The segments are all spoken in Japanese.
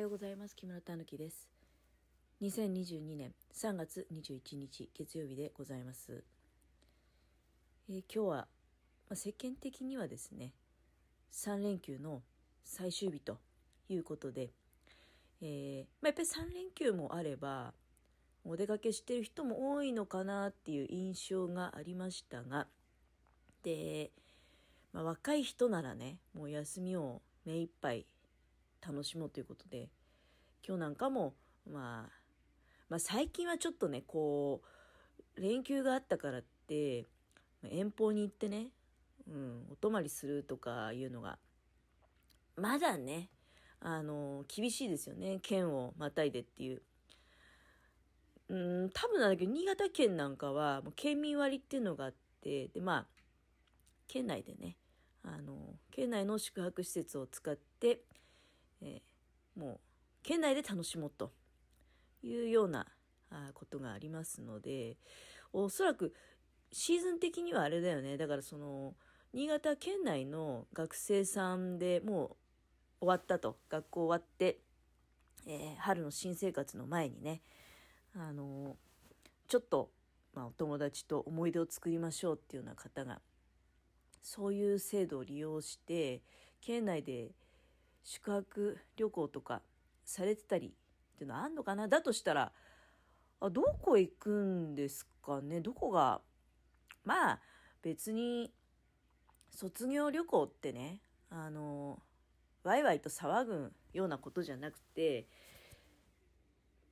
ようございます。木村たぬきです。2022年3月21日月曜日でございます、えー、今日は、まあ、世間的にはですね3連休の最終日ということで、えー、まあ、やっぱり3連休もあればお出かけしてる人も多いのかなっていう印象がありましたがで、まあ、若い人ならねもう休みを目いっぱい楽しもうということで今日なんかも、まあ、まあ最近はちょっとねこう連休があったからって遠方に行ってね、うん、お泊まりするとかいうのがまだねあの厳しいですよね県をまたいでっていう。うん多分なんだけど新潟県なんかはもう県民割っていうのがあってでまあ県内でねあの県内の宿泊施設を使ってえー、もう県内で楽しもうというようなことがありますのでおそらくシーズン的にはあれだよね。だからその新潟県内の学生さんでもう終わったと。学校終わって、えー、春の新生活の前にねあのちょっと、まあ、お友達と思い出を作りましょうっていうような方がそういう制度を利用して県内で宿泊旅行とかされてたりっていうのはあんのかな？だとしたら、あどこ行くんですかね？どこが、まあ別に卒業旅行ってね、あの、ワイワイと騒ぐようなことじゃなくて、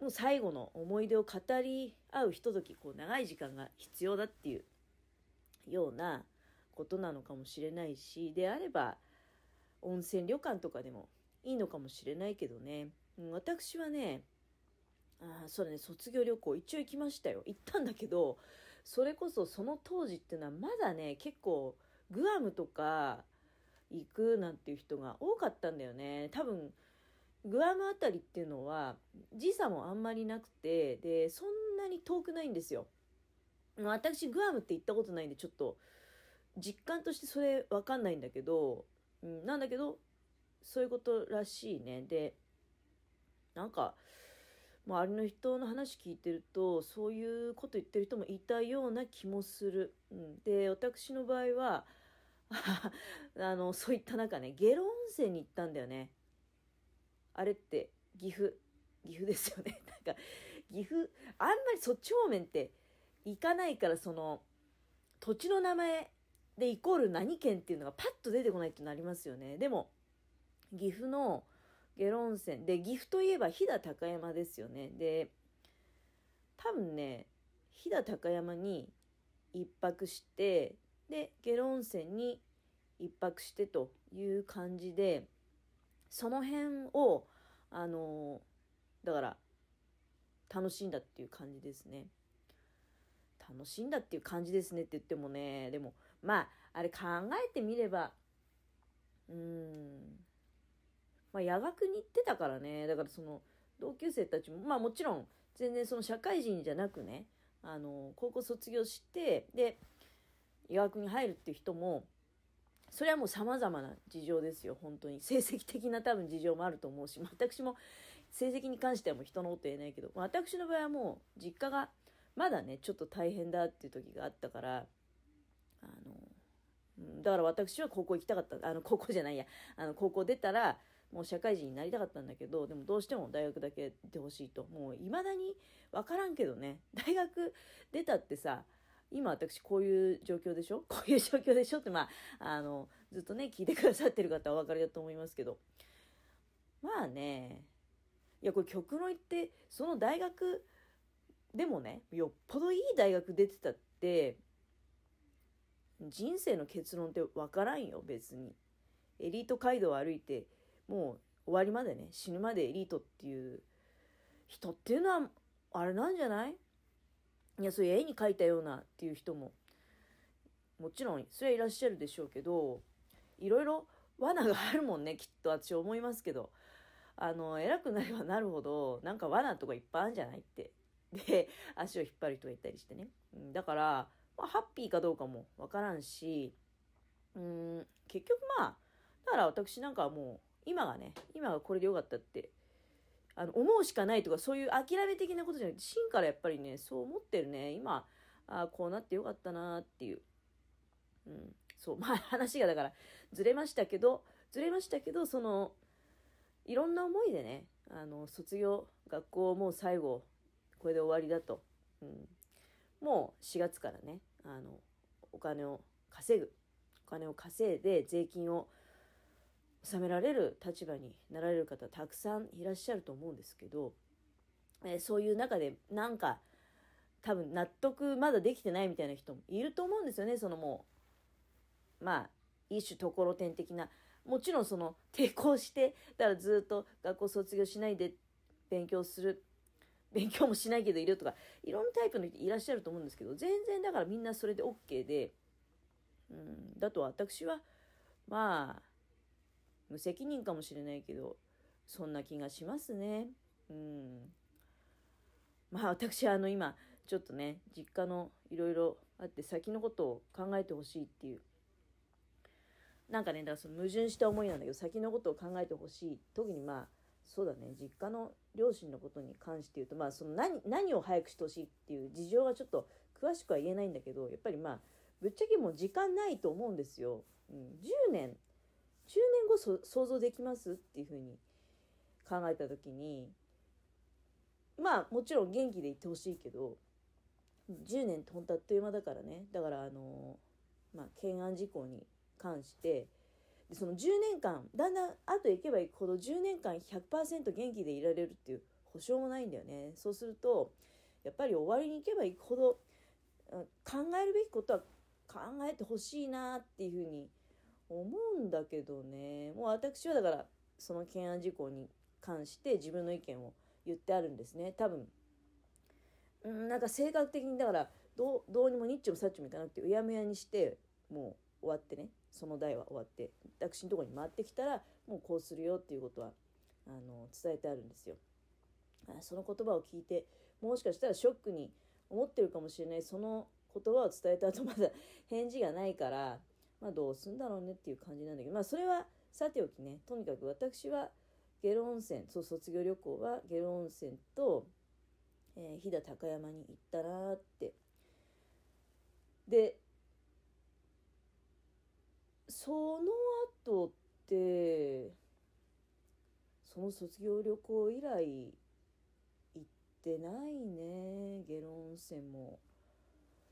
もう最後の思い出を語り合うひととき、こう長い時間が必要だっていうようなことなのかもしれないし、であれば、温泉旅館とかでもいいのかもしれないけどね、うん、私はねあそうだね卒業旅行一応行きましたよ。行ったんだけどそれこそその当時っていうのはまだね結構グアムとか行くなんていう人が多かったんだよね。多分グアムあたりっていうのは時差もあんまりなくてでそんなに遠くないんですよ。私グアムって行ったことないんでちょっと実感としてそれ分かんないんだけどうん、なんだけど、そういうことらしいね。で、なんか、周りの人の話聞いてると、そういうこと言ってる人もいたような気もする。うん、で、私の場合は、あの、そういった中ね、下呂温泉に行ったんだよね。あれって、岐阜。岐阜ですよね。なんか、岐阜、あんまりそっち方面って行かないから、その、土地の名前で、イコール何県っていうのがパッと出てこないってなりますよね。でも、岐阜の下呂温泉。で、岐阜といえば飛騨高山ですよね。で、多分ね、飛騨高山に一泊して、で、下呂温泉に一泊してという感じで、その辺を、あの、だから、楽しんだっていう感じですね。楽しんだっていう感じですねって言ってもね、でも、まあ、あれ考えてみれば、うん、まあ、夜学に行ってたからね、だからその、同級生たちも、まあもちろん、全然その社会人じゃなくね、あの、高校卒業して、で、夜学に入るっていう人も、それはもう様々な事情ですよ、本当に。成績的な多分事情もあると思うし、私も成績に関してはもう人のこと言えないけど、私の場合はもう実家がまだね、ちょっと大変だっていう時があったから、あの、だから私は高校行きたかった。あの、高校じゃないや。あの、高校出たら、もう社会人になりたかったんだけど、でもどうしても大学だけ行ってほしいと。もう未だに分からんけどね。大学出たってさ、今私こういう状況でしょ？こういう状況でしょ？って、まあ、あの、ずっとね、聞いてくださってる方はお分かりだと思いますけど。まあね、いや、これ極論言って、その大学でもね、よっぽどいい大学出てたって、人生の結論って分からんよ、別に。エリート街道を歩いて、もう終わりまでね、死ぬまでエリートっていう人っていうのは、あれなんじゃない？いや、そういう絵に描いたようなっていう人も、もちろん、それはいらっしゃるでしょうけど、いろいろ罠があるもんね、きっと私思いますけど。あの、偉くなればなるほど、なんか罠とかいっぱいあるんじゃないって。で、足を引っ張る人がいたりしてね。だから、まあ、ハッピーかどうかもわからんし、うん、結局まあ、だから私なんかはもう、今がね、今がこれでよかったってあの思うしかないとかそういう諦め的なことじゃなくて芯からやっぱりねそう思ってるね今あこうなってよかったなっていう、うん、そうまあ話がだからずれましたけどずれましたけどそのいろんな思いでねあの卒業学校もう最後これで終わりだと、うん、もう4月からねあのお金を稼ぐ。お金を稼いで税金を納められる立場になられる方たくさんいらっしゃると思うんですけど、えー、そういう中でなんか多分納得まだできてないみたいな人もいると思うんですよね。そのもうまあ一種ところてん的な。もちろんその抵抗してだからずっと学校卒業しないで勉強する。勉強もしないけどいるとかいろんなタイプの人いらっしゃると思うんですけど全然だからみんなそれで OK で、うん、だと私はまあ無責任かもしれないけどそんな気がしますね。うん、まあ私はあの今ちょっとね実家のいろいろあって先のことを考えてほしいっていう。なんかねだからその矛盾した思いなんだけど先のことを考えてほしい。特にまあそうだね。実家の両親のことに関して言うとまあその何何を早くしてほしいっていう事情はちょっと詳しくは言えないんだけどやっぱりまあぶっちゃけもう時間ないと思うんですよ。うん、10年。10年後想像できますっていうふうに考えた時にまあもちろん元気でいてほしいけど10年って本当あっという間だからね。だからあのまあ懸案事項に関してでその10年間だんだん後へ行けば行くほど10年間100%元気でいられるっていう保証もないんだよね。そうするとやっぱり終わりに行けば行くほど考えるべきことは考えてほしいなっていうふうに思うんだけどね。もう私はだからその懸案事項に関して自分の意見を言ってあるんですね。多分うんなんか性格的にだからどうどうにもニッチもサッチもいかなくてうやむやにしてもう終わってねその代は終わって私のところに回ってきたらもうこうするよっていうことはあの伝えてあるんですよ。その言葉を聞いてもしかしたらショックに思ってるかもしれないその言葉を伝えた後まだ返事がないからまあどうすんだろうねっていう感じなんだけどまあそれはさておきねとにかく私は下呂温泉そう卒業旅行は下呂温泉と、えー、飛騨高山に行ったなってでその後ってその卒業旅行以来行ってないね下呂温泉も。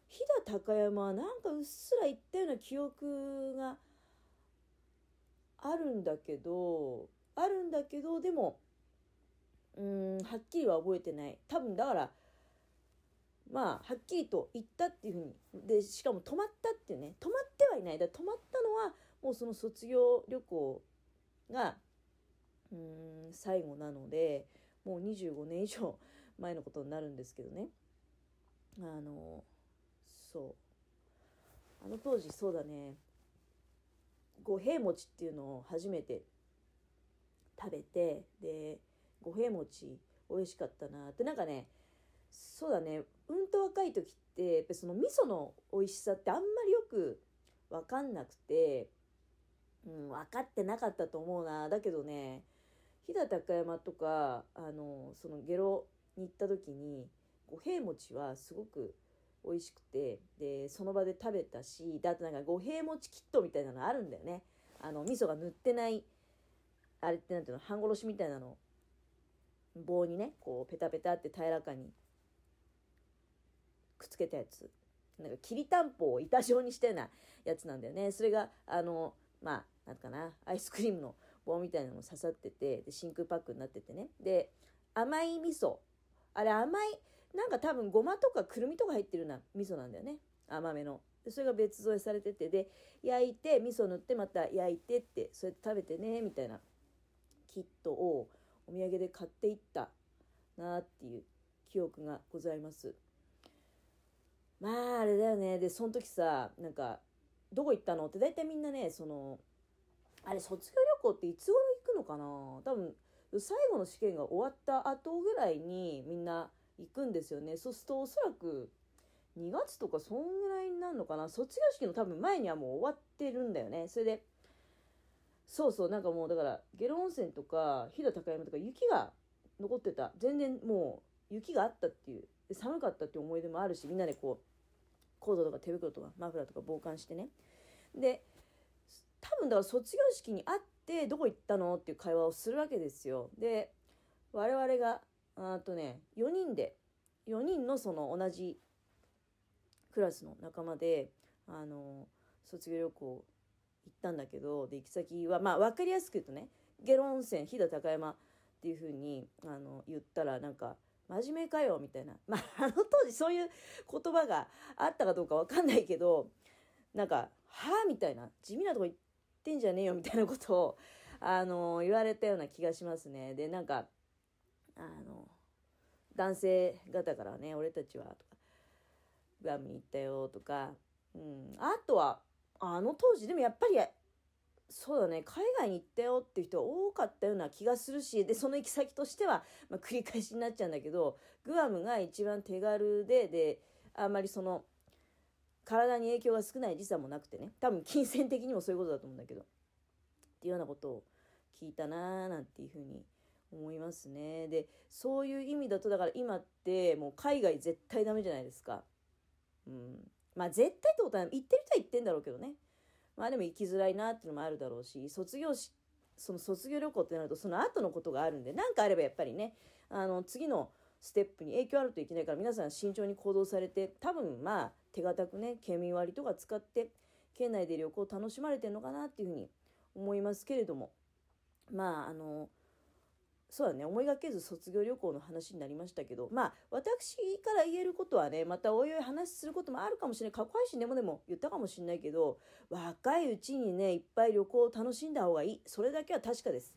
飛騨高山はなんかうっすら行ったような記憶があるんだけどあるんだけどでもうんはっきりは覚えてない。多分だからまあはっきりと言ったっていうふうにでしかも泊まったっていうね泊まってはいない。だ泊まったのはもうその卒業旅行がうん最後なのでもう25年以上前のことになるんですけどね。あのそう。あの当時そうだね。五平餅っていうのを初めて食べてで五平餅美味しかったなって。なんかねそうだね。うんと若い時ってやっぱその味噌の美味しさってあんまりよく分かんなくて、うん、分かってなかったと思うな。だけどね飛騨高山とかあのその下呂に行った時に五平餅はすごく美味しくてでその場で食べたしであとなんか五平餅キットみたいなのあるんだよね。あの味噌が塗ってないあれってなんていうの半殺しみたいなの棒にねこうペタペタって平らかにつけたやつ。なんかきりたんぽを板状にしたようなやつなんだよね。それがあのまあなんかなアイスクリームの棒みたいなのも刺さっててで真空パックになっててね。で甘い味噌。あれ甘いなんか多分ごまとかくるみとか入ってるような味噌なんだよね。甘めの。それが別添えされててで焼いて味噌塗ってまた焼いてってそうやって食べてねみたいな。キットをお土産で買っていったなっていう記憶がございます。まああれだよね。でその時さなんかどこ行ったの？って大体みんなねそのあれ卒業旅行っていつ頃行くのかな？多分最後の試験が終わった後ぐらいにみんな行くんですよね。そうするとおそらく2月とかそんぐらいになるのかな？卒業式の多分前にはもう終わってるんだよね。それでそうそうなんかもうだから下呂温泉とか飛騨高山とか雪が残ってた。全然もう雪があったっていう寒かったっていう思い出もあるしみんなでこうコードとか手袋とかマフラーとか防寒してね。で多分だから卒業式に会ってどこ行ったのっていう会話をするわけですよ。で我々があとね4人で4人のその同じクラスの仲間であの卒業旅行行ったんだけどで行き先はまあ分かりやすく言うとね下呂温泉飛騨高山っていうふうにあの言ったらなんか真面目かよみたいなまああの当時そういう言葉があったかどうか分かんないけどなんか「はあ?」みたいな地味なとこ行ってんじゃねえよみたいなことをあの言われたような気がしますねでなんかあの男性方からね俺たちはとかグアムに行ったよとか、うん、あとはあの当時でもやっぱりそうだね。海外に行ったよっていう人は多かったような気がするしでその行き先としては、まあ、繰り返しになっちゃうんだけどグアムが一番手軽でであんまりその体に影響が少ない時差もなくてね。多分金銭的にもそういうことだと思うんだけど。っていうようなことを聞いたなーなんていうふうに思いますね。でそういう意味だとだから今ってもう海外絶対ダメじゃないですか。うん。まあ絶対ってことは言ってる人は言ってんだろうけどね。まあでも行きづらいなっていうのもあるだろうし卒業しその卒業旅行ってなるとその後のことがあるんで何かあればやっぱりねあの次のステップに影響あるといけないから皆さん慎重に行動されて多分まあ手堅くね県民割とか使って県内で旅行を楽しまれてるのかなっていうふうに思いますけれどもまああのそうだね。思いがけず卒業旅行の話になりましたけどまあ私から言えることはねまたおいおい話することもあるかもしれない。過去配信でもでも言ったかもしれないけど若いうちにねいっぱい旅行を楽しんだ方がいい。それだけは確かです。